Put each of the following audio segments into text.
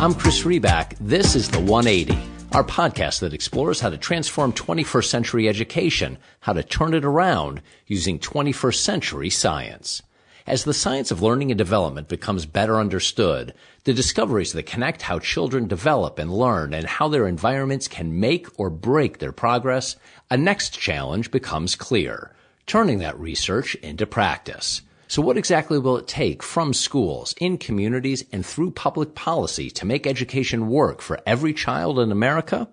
I'm Chris Riback. This is The 180, our podcast that explores how to transform 21st century education, how to turn it around using 21st century science. As the science of learning and development becomes better understood, the discoveries that connect how children develop and learn and how their environments can make or break their progress, a next challenge becomes clear, turning that research into practice. So what exactly will it take from schools, in communities, and through public policy to make education work for every child in America?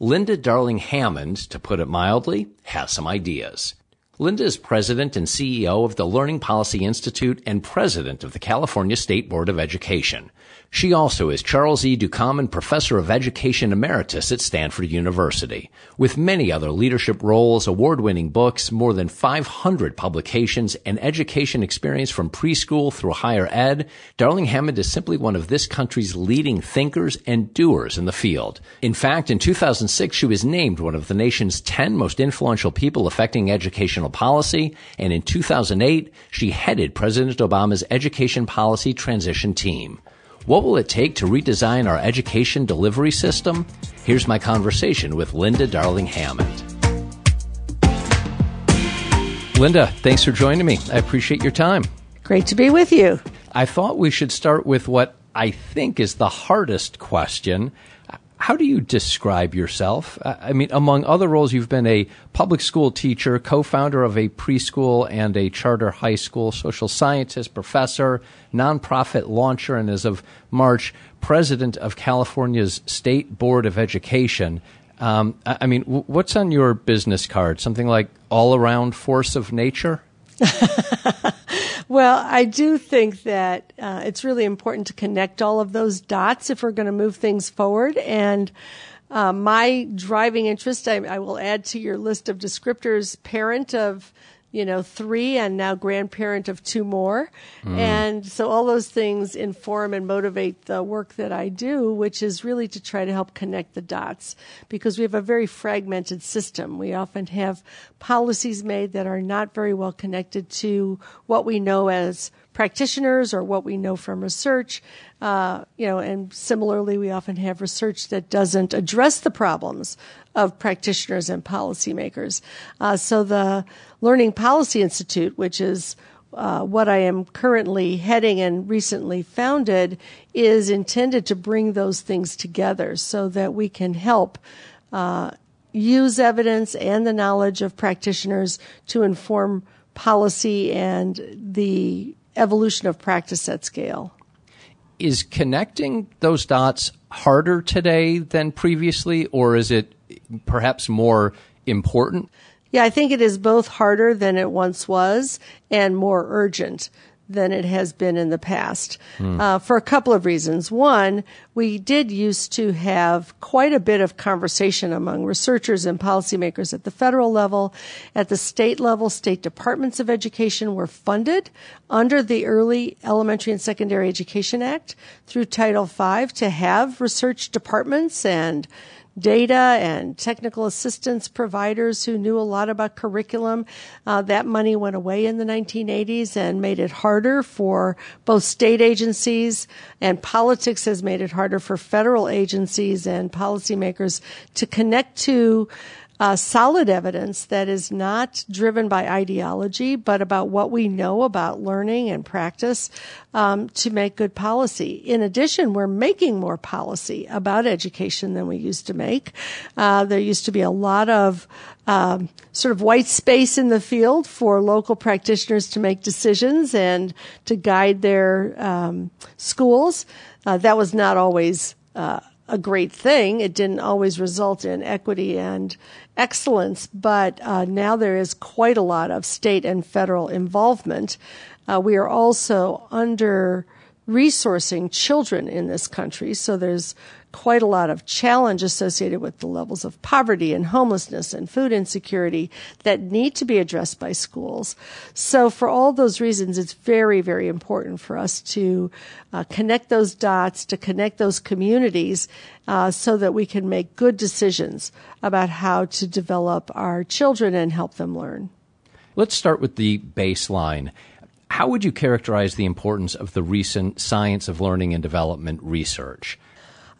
Linda Darling Hammond, to put it mildly, has some ideas. Linda is president and CEO of the Learning Policy Institute and president of the California State Board of Education. She also is Charles E. Ducommun Professor of Education Emeritus at Stanford University. With many other leadership roles, award-winning books, more than 500 publications, and education experience from preschool through higher ed, Darling Hammond is simply one of this country's leading thinkers and doers in the field. In fact, in 2006, she was named one of the nation's 10 most influential people affecting educational policy, and in 2008, she headed President Obama's education policy transition team. What will it take to redesign our education delivery system? Here's my conversation with Linda Darling Hammond. Linda, thanks for joining me. I appreciate your time. Great to be with you. I thought we should start with what I think is the hardest question. How do you describe yourself? I mean, among other roles, you've been a public school teacher, co founder of a preschool and a charter high school, social scientist, professor, nonprofit launcher, and as of March, president of California's State Board of Education. Um, I mean, what's on your business card? Something like all around force of nature? well, I do think that uh, it's really important to connect all of those dots if we're going to move things forward. And uh, my driving interest, I, I, will add to your list of descriptors, parent of you know, three and now grandparent of two more. Mm. And so all those things inform and motivate the work that I do, which is really to try to help connect the dots because we have a very fragmented system. We often have policies made that are not very well connected to what we know as practitioners or what we know from research. Uh, you know, and similarly, we often have research that doesn't address the problems of practitioners and policymakers. Uh, so the Learning Policy Institute, which is uh, what I am currently heading and recently founded, is intended to bring those things together so that we can help uh, use evidence and the knowledge of practitioners to inform policy and the evolution of practice at scale. Is connecting those dots harder today than previously, or is it perhaps more important? Yeah, I think it is both harder than it once was and more urgent than it has been in the past uh, for a couple of reasons. One, we did used to have quite a bit of conversation among researchers and policymakers at the federal level. At the state level, state departments of education were funded under the Early Elementary and Secondary Education Act through Title V to have research departments and data and technical assistance providers who knew a lot about curriculum. Uh, that money went away in the 1980s and made it harder for both state agencies and politics has made it harder for federal agencies and policymakers to connect to uh, solid evidence that is not driven by ideology, but about what we know about learning and practice um, to make good policy. In addition, we're making more policy about education than we used to make. Uh, there used to be a lot of um, sort of white space in the field for local practitioners to make decisions and to guide their um, schools. Uh, that was not always uh, a great thing. It didn't always result in equity and excellence, but uh, now there is quite a lot of state and federal involvement. Uh, we are also under resourcing children in this country, so there's quite a lot of challenge associated with the levels of poverty and homelessness and food insecurity that need to be addressed by schools. So for all those reasons, it's very, very important for us to uh, connect those dots, to connect those communities, uh, so that we can make good decisions about how to develop our children and help them learn. Let's start with the baseline. How would you characterize the importance of the recent science of learning and development research?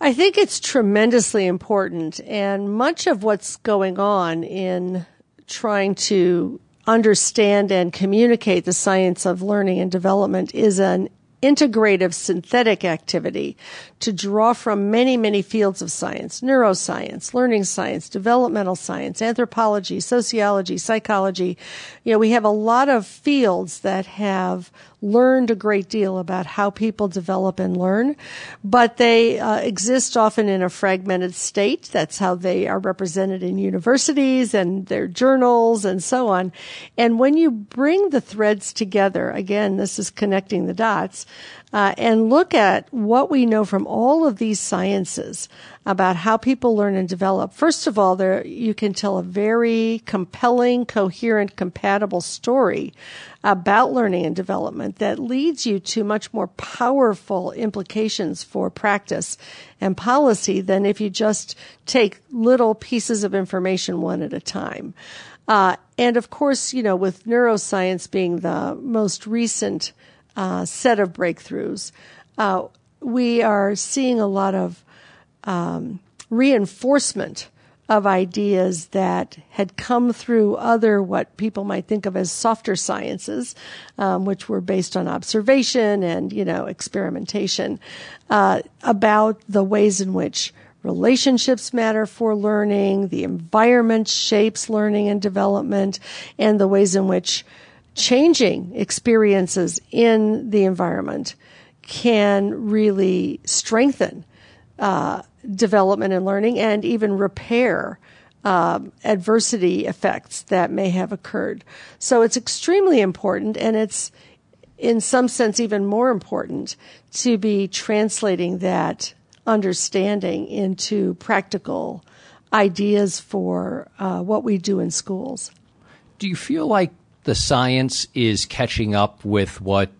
I think it's tremendously important, and much of what's going on in trying to understand and communicate the science of learning and development is an integrative synthetic activity to draw from many, many fields of science neuroscience, learning science, developmental science, anthropology, sociology, psychology. You know, we have a lot of fields that have learned a great deal about how people develop and learn, but they uh, exist often in a fragmented state. That's how they are represented in universities and their journals and so on. And when you bring the threads together, again, this is connecting the dots, uh, and look at what we know from all of these sciences about how people learn and develop. First of all, there you can tell a very compelling, coherent, compatible story about learning and development that leads you to much more powerful implications for practice and policy than if you just take little pieces of information one at a time. Uh, and of course, you know, with neuroscience being the most recent uh, set of breakthroughs. Uh, we are seeing a lot of um, reinforcement of ideas that had come through other what people might think of as softer sciences, um, which were based on observation and you know experimentation, uh, about the ways in which relationships matter for learning, the environment shapes learning and development, and the ways in which changing experiences in the environment can really strengthen uh, development and learning and even repair um, adversity effects that may have occurred. So it's extremely important and it's in some sense even more important to be translating that understanding into practical ideas for uh, what we do in schools. Do you feel like the science is catching up with what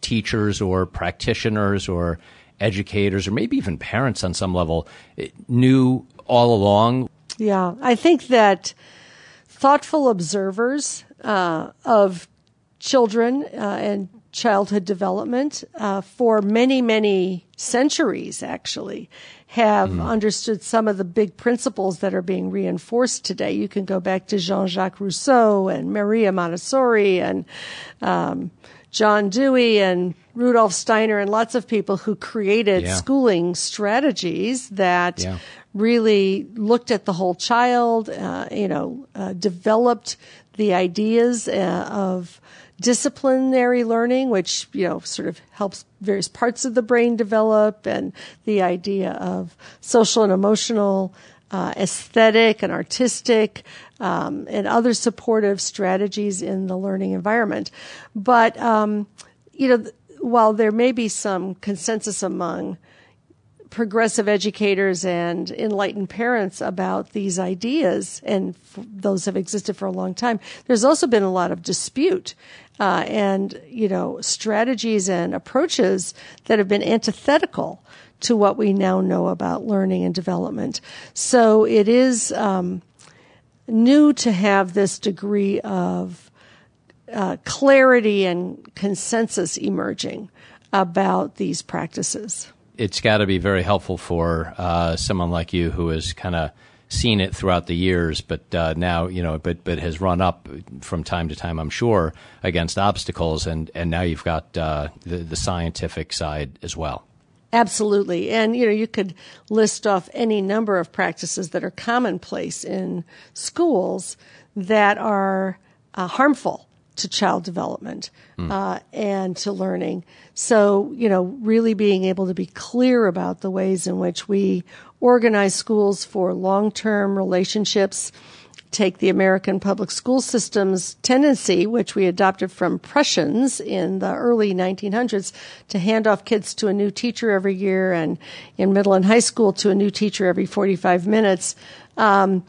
teachers or practitioners or educators or maybe even parents on some level eh, knew all along. Yeah, I think that thoughtful observers uh, of children uh, and childhood development uh, for many, many centuries actually have mm. understood some of the big principles that are being reinforced today. You can go back to Jean-Jacques Rousseau and Maria Montessori and um, John Dewey and Rudolf Steiner and lots of people who created yeah. schooling strategies that yeah. really looked at the whole child, uh, you know, uh, developed the ideas uh, of disciplinary learning, which, you know, sort of helps various parts of the brain develop and the idea of social and emotional, uh, aesthetic and artistic, um, and other supportive strategies in the learning environment. But, um, you know, while there may be some consensus among progressive educators and enlightened parents about these ideas, and f- those have existed for a long time. There's also been a lot of dispute uh, and you know strategies and approaches that have been antithetical to what we now know about learning and development. So it is um, new to have this degree of uh, clarity and consensus emerging about these practices it's got to be very helpful for uh, someone like you who has kind of seen it throughout the years, but uh, now you know, but but has run up from time to time, I'm sure, against obstacles, and and now you've got uh, the the scientific side as well. Absolutely, and you know, you could list off any number of practices that are commonplace in schools that are uh, harmful to child development mm. uh, and to learning. So, you know, really being able to be clear about the ways in which we organize schools for long-term relationships. Take the American public school system's tendency, which we adopted from Prussians in the early 1900s, to hand off kids to a new teacher every year and in middle and high school to a new teacher every 45 minutes. Um,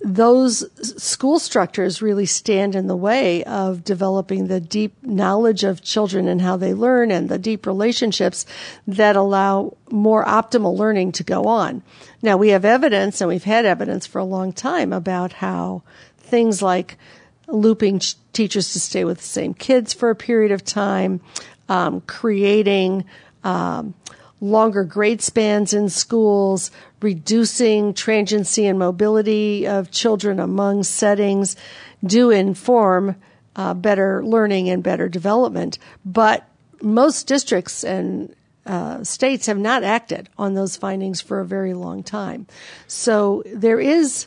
those school structures really stand in the way of developing the deep knowledge of children and how they learn and the deep relationships that allow more optimal learning to go on. Now we have evidence and we've had evidence for a long time about how things like looping teachers to stay with the same kids for a period of time, um, creating um, longer grade spans in schools, reducing transiency and mobility of children among settings do inform uh, better learning and better development. But most districts and uh, states have not acted on those findings for a very long time. So there is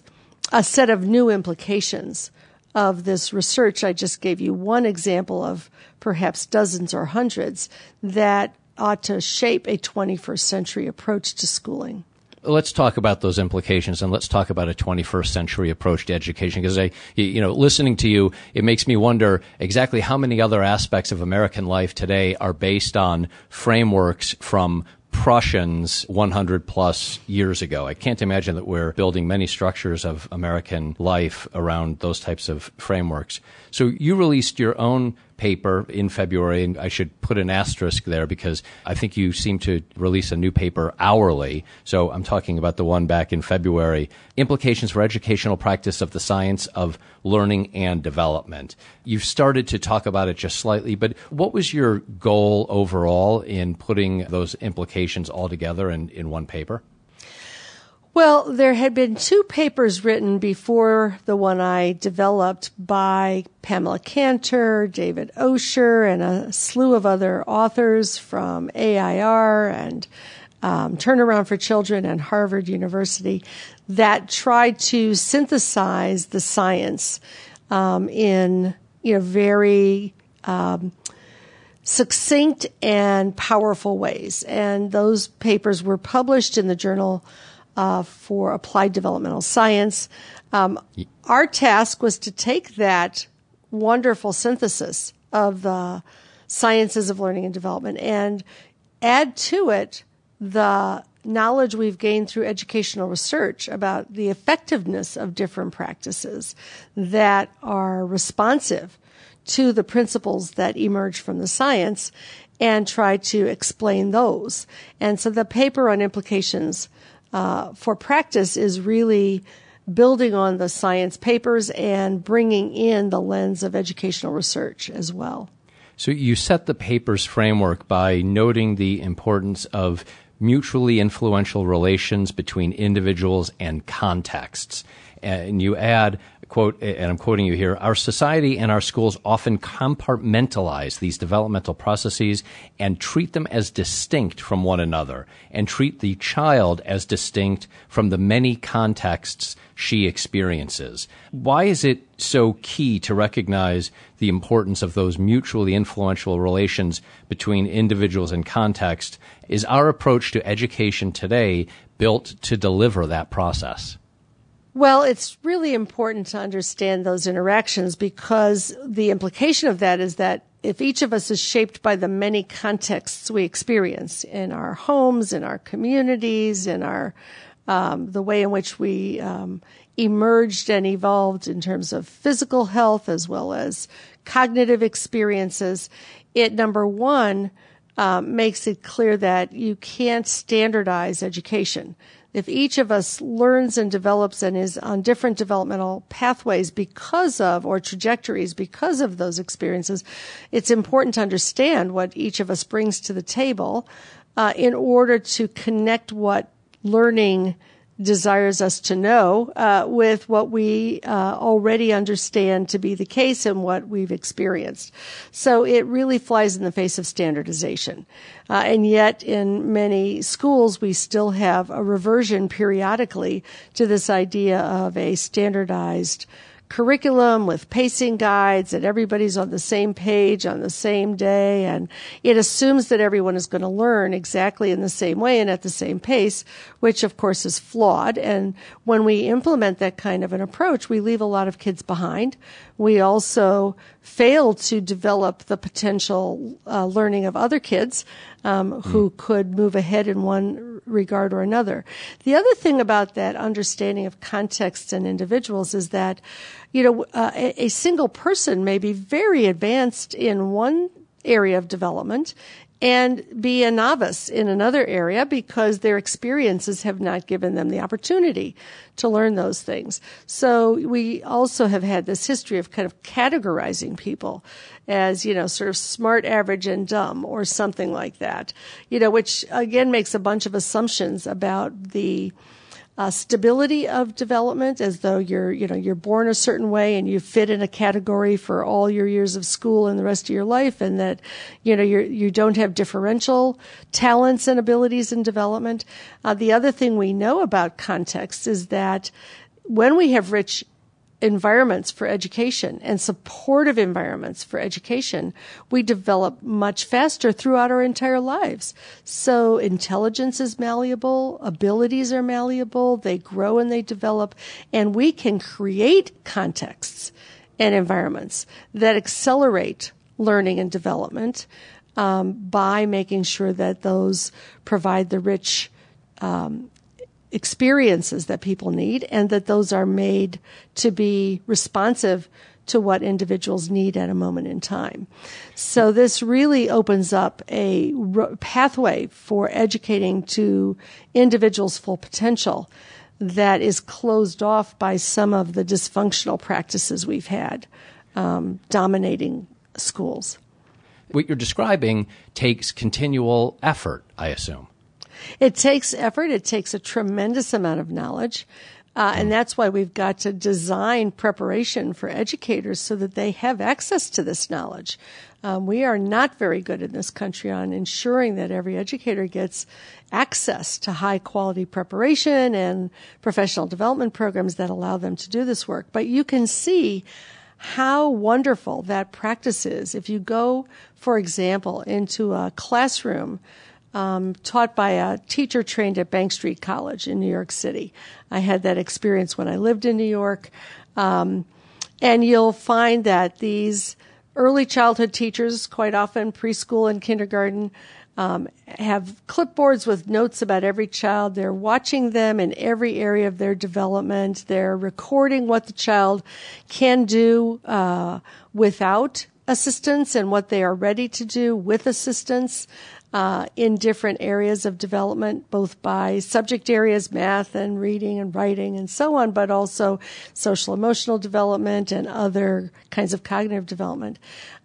a set of new implications of this research. I just gave you one example of perhaps dozens or hundreds that ought to shape a 21st century approach to schooling let's talk about those implications and let's talk about a 21st century approach to education because I, you know, listening to you, it makes me wonder exactly how many other aspects of American life today are based on frameworks from Prussians 100 plus years ago. I can't imagine that we're building many structures of American life around those types of frameworks. So you released your own paper in February, and I should put an asterisk there because I think you seem to release a new paper hourly. So I'm talking about the one back in February Implications for Educational Practice of the Science of Learning and Development. You've started to talk about it just slightly, but what was your goal overall in putting those implications all together in, in one paper? Well, there had been two papers written before the one I developed by Pamela Cantor, David Osher, and a slew of other authors from AIR and um, Turnaround for Children and Harvard University that tried to synthesize the science um, in you know very um, succinct and powerful ways. And those papers were published in the journal uh, for applied developmental science. Um, our task was to take that wonderful synthesis of the sciences of learning and development and add to it the knowledge we've gained through educational research about the effectiveness of different practices that are responsive to the principles that emerge from the science and try to explain those. And so the paper on implications uh, for practice is really building on the science papers and bringing in the lens of educational research as well. So you set the paper's framework by noting the importance of mutually influential relations between individuals and contexts. And you add quote, and I'm quoting you here, our society and our schools often compartmentalize these developmental processes and treat them as distinct from one another and treat the child as distinct from the many contexts she experiences. Why is it so key to recognize the importance of those mutually influential relations between individuals and context? Is our approach to education today built to deliver that process? Well, it's really important to understand those interactions because the implication of that is that if each of us is shaped by the many contexts we experience in our homes, in our communities, in our um, the way in which we um, emerged and evolved in terms of physical health as well as cognitive experiences, it number one um, makes it clear that you can't standardize education. If each of us learns and develops and is on different developmental pathways because of or trajectories because of those experiences, it's important to understand what each of us brings to the table uh, in order to connect what learning desires us to know uh, with what we uh, already understand to be the case and what we've experienced. So it really flies in the face of standardization. Uh, and yet, in many schools, we still have a reversion periodically to this idea of a standardized curriculum with pacing guides that everybody's on the same page on the same day and it assumes that everyone is going to learn exactly in the same way and at the same pace which of course is flawed and when we implement that kind of an approach we leave a lot of kids behind we also fail to develop the potential uh, learning of other kids um, who mm. could move ahead in one regard or another. The other thing about that understanding of context and individuals is that, you know, uh, a, a single person may be very advanced in one area of development and be a novice in another area because their experiences have not given them the opportunity to learn those things. So we also have had this history of kind of categorizing people as, you know, sort of smart, average, and dumb or something like that, you know, which again makes a bunch of assumptions about the uh, stability of development as though you're you know you're born a certain way and you fit in a category for all your years of school and the rest of your life and that you know you you don't have differential talents and abilities in development. Uh, the other thing we know about context is that when we have rich environments for education and supportive environments for education, we develop much faster throughout our entire lives. So intelligence is malleable, abilities are malleable, they grow and they develop, and we can create contexts and environments that accelerate learning and development um, by making sure that those provide the rich um, experiences that people need and that those are made to be responsive to what individuals need at a moment in time. So this really opens up a pathway for educating to individuals' full potential that is closed off by some of the dysfunctional practices we've had um, dominating schools. What you're describing takes continual effort, I assume. It takes effort. It takes a tremendous amount of knowledge. Uh, and that's why we've got to design preparation for educators so that they have access to this knowledge. Um, we are not very good in this country on ensuring that every educator gets access to high quality preparation and professional development programs that allow them to do this work. But you can see how wonderful that practice is. If you go, for example, into a classroom um, taught by a teacher trained at Bank Street College in New York City. I had that experience when I lived in New York. Um, and you'll find that these early childhood teachers, quite often preschool and kindergarten, um, have clipboards with notes about every child. They're watching them in every area of their development. They're recording what the child can do uh, without assistance and what they are ready to do with assistance uh, in different areas of development, both by subject areas, math and reading and writing and so on, but also social emotional development and other kinds of cognitive development.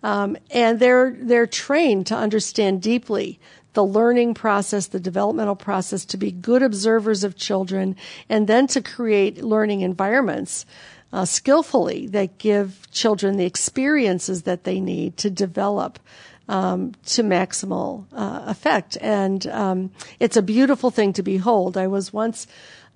Um, and they're they're trained to understand deeply the learning process, the developmental process, to be good observers of children, and then to create learning environments. Uh, skillfully that give children the experiences that they need to develop um, to maximal uh, effect. And um, it's a beautiful thing to behold. I was once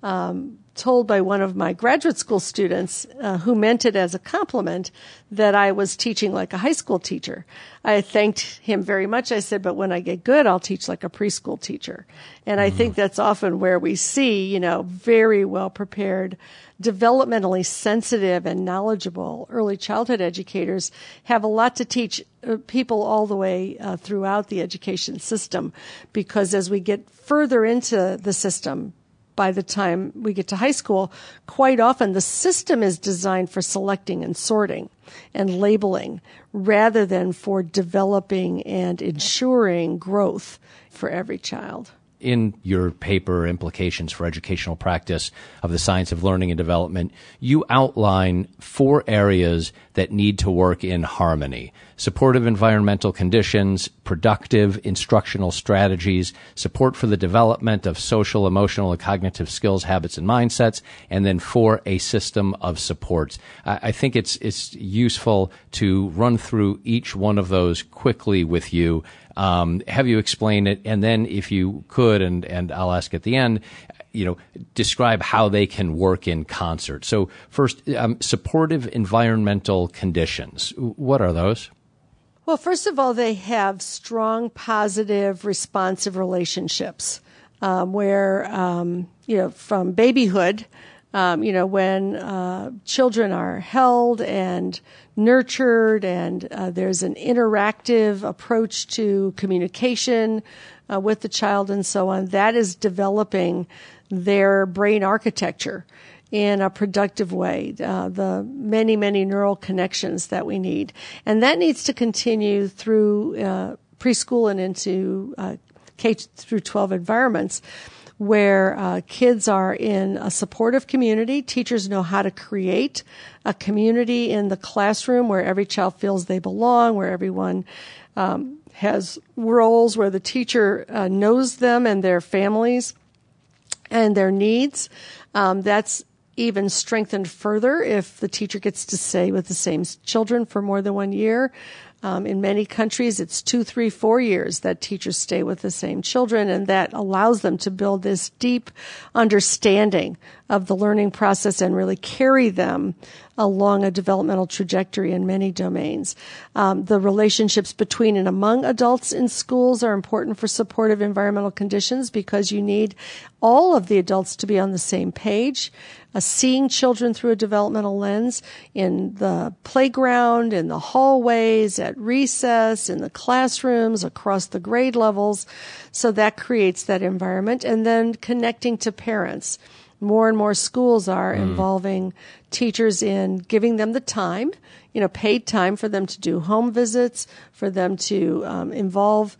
um, told by one of my graduate school students uh, who meant it as a compliment that I was teaching like a high school teacher. I thanked him very much. I said, but when I get good, I'll teach like a preschool teacher. And I think mm-hmm. that's often where we see, you know, very well prepared developmentally sensitive and knowledgeable early childhood educators have a lot to teach uh, people all the way uh, throughout the education system because as we get further into the system by the time we get to high school, quite often the system is designed for selecting and sorting and labeling rather than for developing and ensuring growth for every child in your paper, Implications for Educational Practice of the Science of Learning and Development, you outline four areas that need to work in harmony. Supportive environmental conditions, productive instructional strategies, support for the development of social, emotional, and cognitive skills, habits, and mindsets, and then four, a system of supports. I think it's, it's useful to run through each one of those quickly with you um, have you explain it, and then if you could, and and I'll ask at the end, you know, describe how they can work in concert. So first, um, supportive environmental conditions. What are those? Well, first of all, they have strong, positive, responsive relationships um, where, um, you know, from babyhood, um, you know, when uh, children are held and nurtured and uh, there's an interactive approach to communication uh, with the child and so on, that is developing their brain architecture in a productive way, uh, the many, many neural connections that we need. And that needs to continue through uh, preschool and into uh, K through 12 environments where uh, kids are in a supportive community. Teachers know how to create a community in the classroom where every child feels they belong, where everyone um, has roles, where the teacher uh, knows them and their families and their needs. Um, that's even strengthened further if the teacher gets to stay with the same children for more than one year. Um, in many countries, it's two, three, four years that teachers stay with the same children, and that allows them to build this deep understanding of the learning process and really carry them along a developmental trajectory in many domains. Um, the relationships between and among adults in schools are important for supportive environmental conditions because you need all of the adults to be on the same page uh, seeing children through a developmental lens in the playground, in the hallways, at recess, in the classrooms, across the grade levels. So that creates that environment. And then connecting to parents. More and more schools are mm. involving teachers in giving them the time, you know, paid time for them to do home visits, for them to um, involve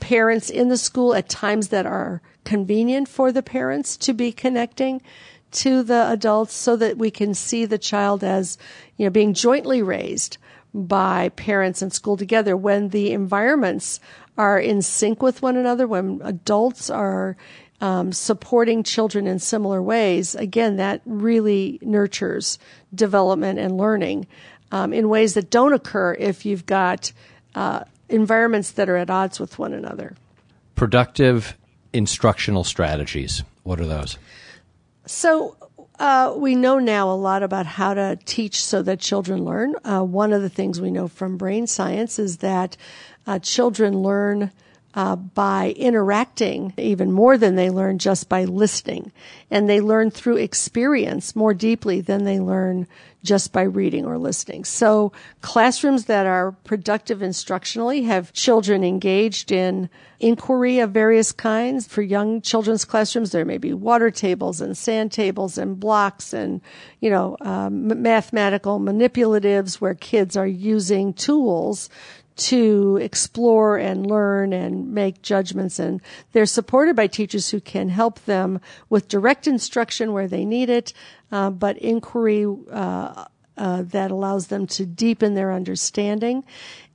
parents in the school at times that are convenient for the parents to be connecting to the adults so that we can see the child as, you know, being jointly raised by parents and school together when the environments are in sync with one another, when adults are um, supporting children in similar ways, again, that really nurtures development and learning um, in ways that don't occur if you've got uh, environments that are at odds with one another. Productive instructional strategies. What are those? So uh, we know now a lot about how to teach so that children learn. Uh, one of the things we know from brain science is that uh, children learn uh, by interacting even more than they learn just by listening. And they learn through experience more deeply than they learn just by reading or listening. So classrooms that are productive instructionally have children engaged in inquiry of various kinds. For young children's classrooms, there may be water tables and sand tables and blocks and, you know, um, mathematical manipulatives where kids are using tools to explore and learn and make judgments and they're supported by teachers who can help them with direct instruction where they need it, uh, but inquiry uh, uh, that allows them to deepen their understanding.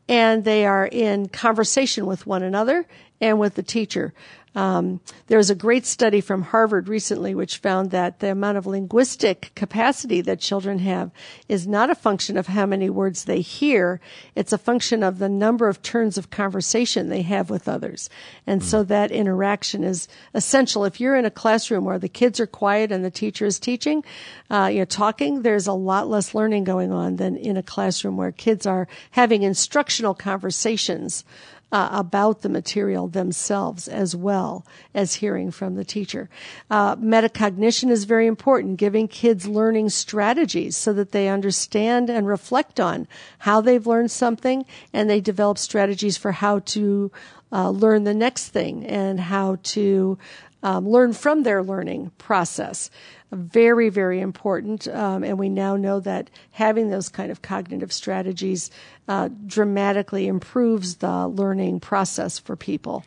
And they are in conversation with one another and with the teacher. Um, there was a great study from Harvard recently which found that the amount of linguistic capacity that children have is not a function of how many words they hear. It's a function of the number of turns of conversation they have with others. And so that interaction is essential. If you're in a classroom where the kids are quiet and the teacher is teaching, uh, you know, talking, there's a lot less learning going on than in a classroom where kids are having instructional conversations uh, about the material themselves as well as hearing from the teacher. Uh, metacognition is very important, giving kids learning strategies so that they understand and reflect on how they've learned something and they develop strategies for how to uh, learn the next thing and how to um, learn from their learning process very, very important. Um, and we now know that having those kind of cognitive strategies uh, dramatically improves the learning process for people.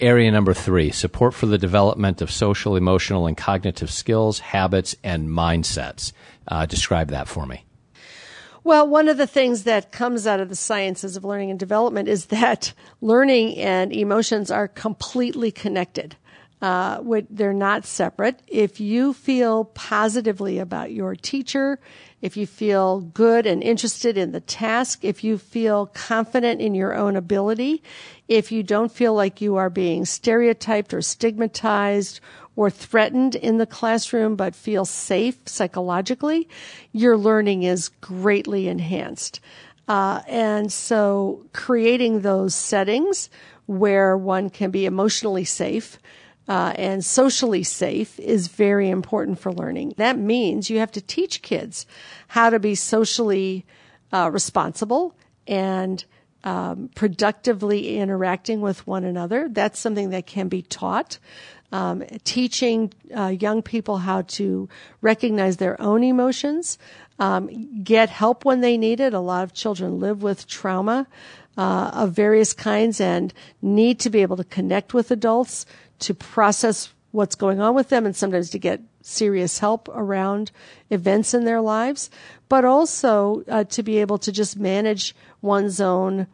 Area number three support for the development of social, emotional, and cognitive skills, habits, and mindsets. Uh, describe that for me. Well, one of the things that comes out of the sciences of learning and development is that learning and emotions are completely connected uh, they're not separate. If you feel positively about your teacher, if you feel good and interested in the task, if you feel confident in your own ability, if you don't feel like you are being stereotyped or stigmatized or threatened in the classroom, but feel safe psychologically, your learning is greatly enhanced. Uh, and so creating those settings where one can be emotionally safe uh, and socially safe is very important for learning. That means you have to teach kids how to be socially uh, responsible and um, productively interacting with one another. That's something that can be taught. Um, teaching uh, young people how to recognize their own emotions, um, get help when they need it. A lot of children live with trauma uh, of various kinds and need to be able to connect with adults to process what's going on with them and sometimes to get serious help around events in their lives, but also uh, to be able to just manage one's own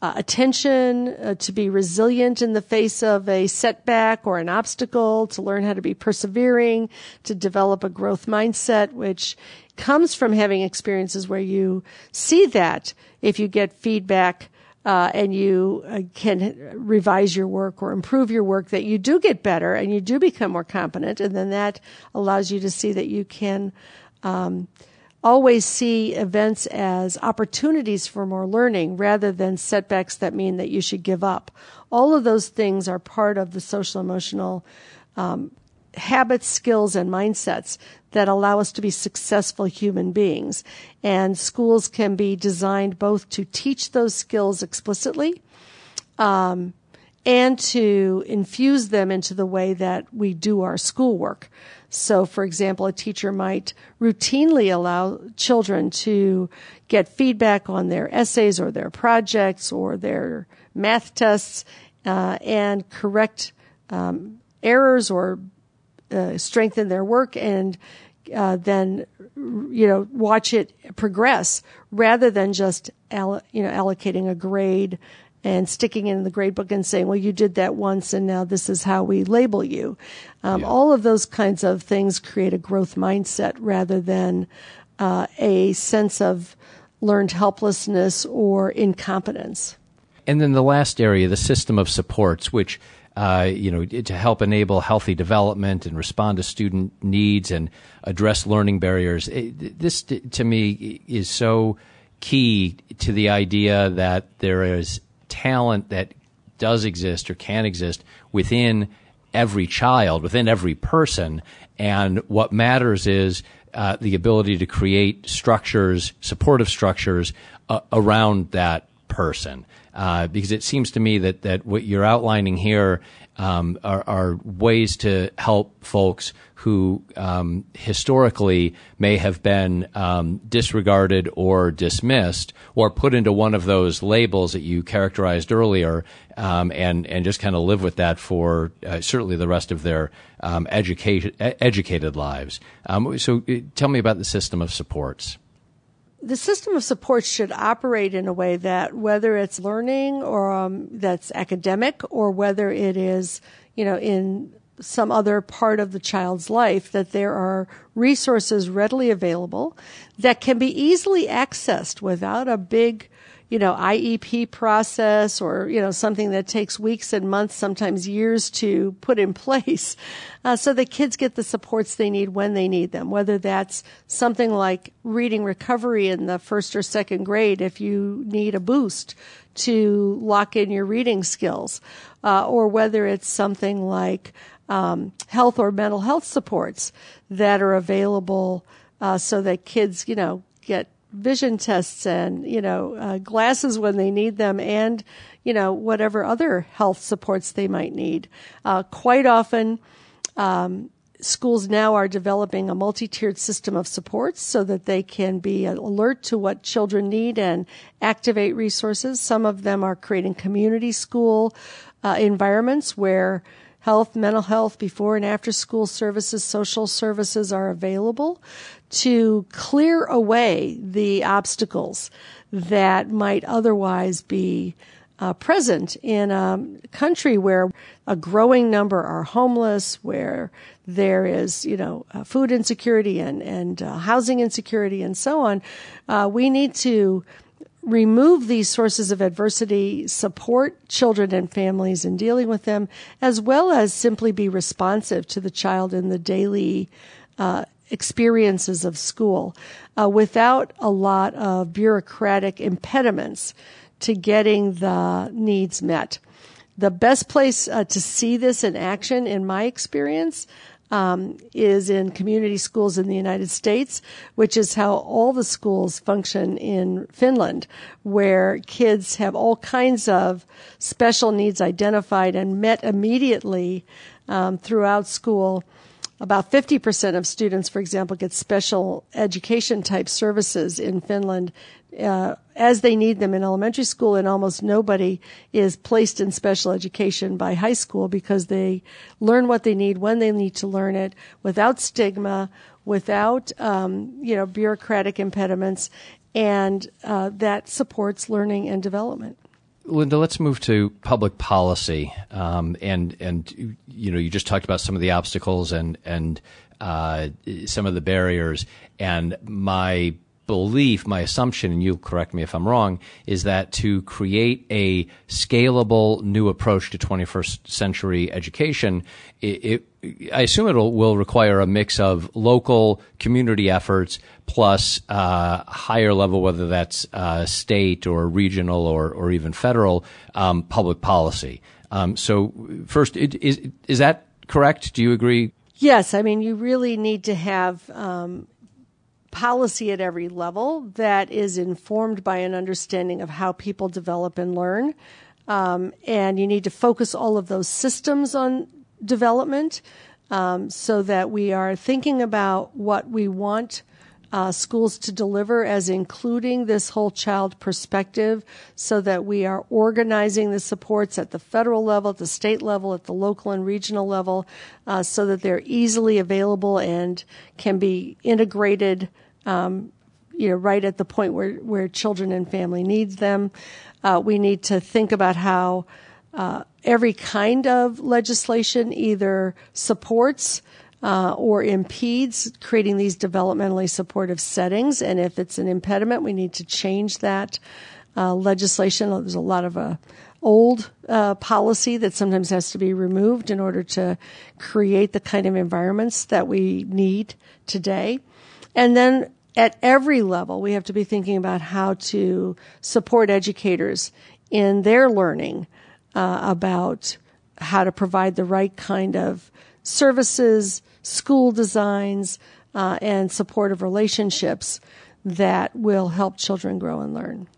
uh, attention, uh, to be resilient in the face of a setback or an obstacle, to learn how to be persevering, to develop a growth mindset, which comes from having experiences where you see that if you get feedback uh, and you uh, can revise your work or improve your work, that you do get better and you do become more competent, and then that allows you to see that you can um, always see events as opportunities for more learning rather than setbacks that mean that you should give up. All of those things are part of the social emotional um, habits, skills, and mindsets that allow us to be successful human beings. And schools can be designed both to teach those skills explicitly um, and to infuse them into the way that we do our schoolwork. So, for example, a teacher might routinely allow children to get feedback on their essays or their projects or their math tests uh, and correct um, errors or uh, strengthen their work and uh, then you know watch it progress rather than just you know allocating a grade and sticking it in the grade book and saying, well, you did that once and now this is how we label you. Um, yeah. All of those kinds of things create a growth mindset rather than uh, a sense of learned helplessness or incompetence. And then the last area, the system of supports, which uh, you know, to help enable healthy development and respond to student needs and address learning barriers. It, this, to me, is so key to the idea that there is talent that does exist or can exist within every child, within every person. And what matters is uh, the ability to create structures, supportive structures uh, around that person uh, because it seems to me that, that what you're outlining here um, are, are, ways to help folks who um, historically may have been um, disregarded or dismissed or put into one of those labels that you characterized earlier um, and, and just kind of live with that for uh, certainly the rest of their um, educated, lives. Um, so uh, tell me about the system of supports the system of support should operate in a way that whether it's learning or um, that's academic or whether it is, you know, in some other part of the child's life, that there are resources readily available that can be easily accessed without a big you know, IEP process or, you know, something that takes weeks and months, sometimes years to put in place. Uh, so the kids get the supports they need when they need them, whether that's something like reading recovery in the first or second grade if you need a boost to lock in your reading skills, uh, or whether it's something like, um, health or mental health supports that are available, uh, so that kids, you know, get vision tests and you know uh, glasses when they need them and you know whatever other health supports they might need. Uh, quite often um, schools now are developing a multi-tiered system of supports so that they can be alert to what children need and activate resources. Some of them are creating community school uh, environments where health, mental health, before and after school services, social services are available to clear away the obstacles that might otherwise be uh, present in a country where a growing number are homeless, where there is, you know, uh, food insecurity and, and uh, housing insecurity and so on. Uh, we need to remove these sources of adversity, support children and families in dealing with them, as well as simply be responsive to the child in the daily uh, experiences of school uh, without a lot of bureaucratic impediments to getting the needs met. The best place uh, to see this in action, in my experience, um, is in community schools in the United States, which is how all the schools function in Finland, where kids have all kinds of special needs identified and met immediately um, throughout school. About 50% of students, for example, get special education type services in Finland uh, as they need them in elementary school, and almost nobody is placed in special education by high school because they learn what they need when they need to learn it without stigma, without um, you know bureaucratic impediments, and uh, that supports learning and development. Linda, let's move to public policy, um, and and you know you just talked about some of the obstacles and and uh, some of the barriers, and my belief, my assumption, and you'll correct me if I'm wrong, is that to create a scalable new approach to 21st century education, it, it I assume it will require a mix of local community efforts plus uh, higher level, whether that's uh, state or regional or, or even federal um, public policy. Um, so, first, it, is is that correct? Do you agree? Yes, I mean you really need to have um, policy at every level that is informed by an understanding of how people develop and learn. Um, and you need to focus all of those systems on development um, so that we are thinking about what we want uh, schools to deliver as including this whole child perspective so that we are organizing the supports at the federal level, at the state level, at the local and regional level uh, so that they're easily available and can be integrated um, you know, right at the point where, where children and family needs them. Uh, we need to think about how uh, every kind of legislation either supports uh, or impedes creating these developmentally supportive settings. And if it's an impediment, we need to change that uh, legislation. There's a lot of uh, old uh, policy that sometimes has to be removed in order to create the kind of environments that we need today. And then at every level, we have to be thinking about how to support educators in their learning uh, about how to provide the right kind of services, school designs, uh, and supportive relationships that will help children grow and learn.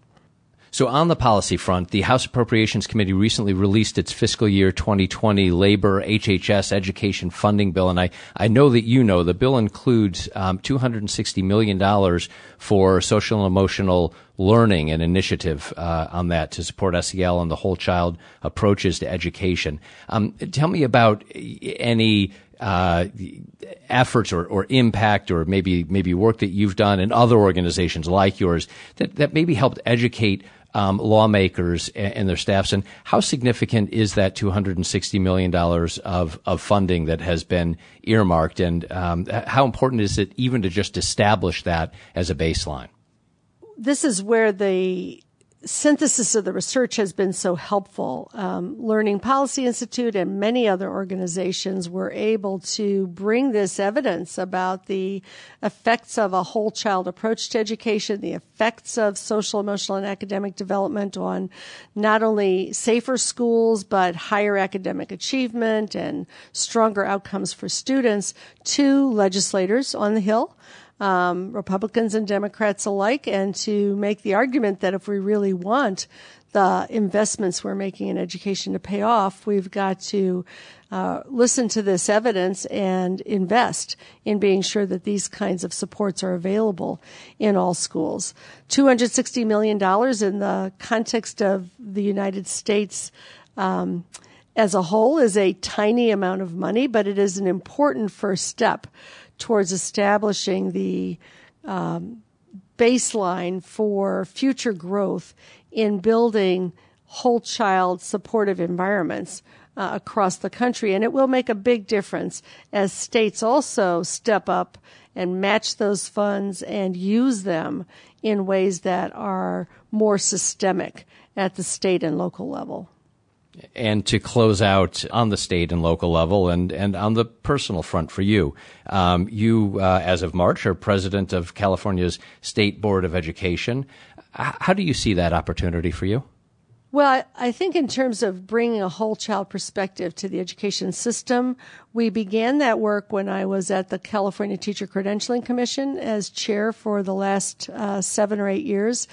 So on the policy front, the House Appropriations Committee recently released its fiscal year 2020 labor HHS education funding bill. And I, I know that you know the bill includes um, $260 million for social and emotional learning and initiative uh, on that to support SEL and the whole child approaches to education. Um, tell me about any uh, efforts or, or impact or maybe maybe work that you've done in other organizations like yours that, that maybe helped educate um, lawmakers and, and, their staffs. And how significant is that $260 million of, of funding that has been earmarked? And um, how important is it even to just establish that as a baseline? This is where the synthesis of the research has been so helpful. Um, Learning Policy Institute and many other organizations were able to bring this evidence about the effects of a whole child approach to education, the effects of social, emotional, and academic development on not only safer schools, but higher academic achievement and stronger outcomes for students to legislators on the Hill um, Republicans and Democrats alike, and to make the argument that if we really want the investments we're making in education to pay off, we've got to uh, listen to this evidence and invest in being sure that these kinds of supports are available in all schools. $260 million in the context of the United States um, as a whole is a tiny amount of money, but it is an important first step towards establishing the um, baseline for future growth in building whole child supportive environments uh, across the country. And it will make a big difference as states also step up and match those funds and use them in ways that are more systemic at the state and local level and to close out on the state and local level and, and on the personal front for you. Um, you, uh, as of March, are president of California's State Board of Education. How do you see that opportunity for you? Well, I think in terms of bringing a whole child perspective to the education system, we began that work when I was at the California Teacher Credentialing Commission as chair for the last uh, seven or eight years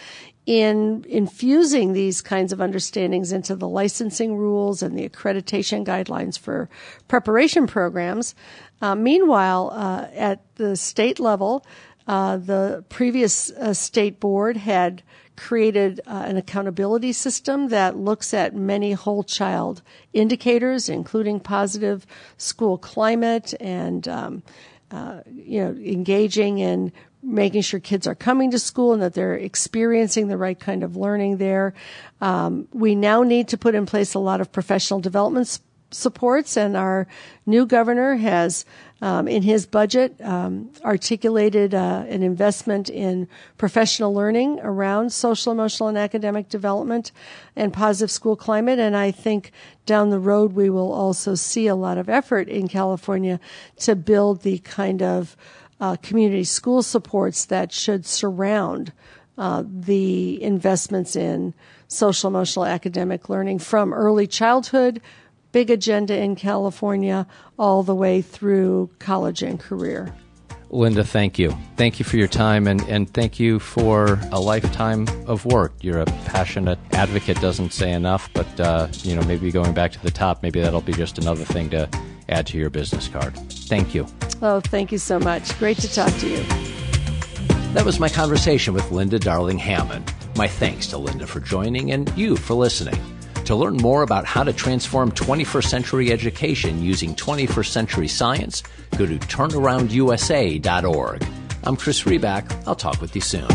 in infusing these kinds of understandings into the licensing rules and the accreditation guidelines for preparation programs. Uh, meanwhile, uh, at the state level, uh, the previous uh, state board had created uh, an accountability system that looks at many whole child indicators, including positive school climate and um, uh, you know engaging in making sure kids are coming to school and that they're experiencing the right kind of learning there. Um, we now need to put in place a lot of professional development supports, and our new governor has um, in his budget um, articulated uh, an investment in professional learning around social, emotional, and academic development and positive school climate. And I think down the road we will also see a lot of effort in California to build the kind of uh, community school supports that should surround uh, the investments in social, emotional, academic learning from early childhood big agenda in California all the way through college and career. Linda, thank you. Thank you for your time and, and thank you for a lifetime of work. You're a passionate advocate, doesn't say enough, but uh, you know, maybe going back to the top, maybe that'll be just another thing to add to your business card. Thank you. Oh, thank you so much. Great to talk to you. That was my conversation with Linda Darling Hammond. My thanks to Linda for joining and you for listening. To learn more about how to transform 21st century education using 21st century science, go to turnaroundusa.org. I'm Chris Riback. I'll talk with you soon.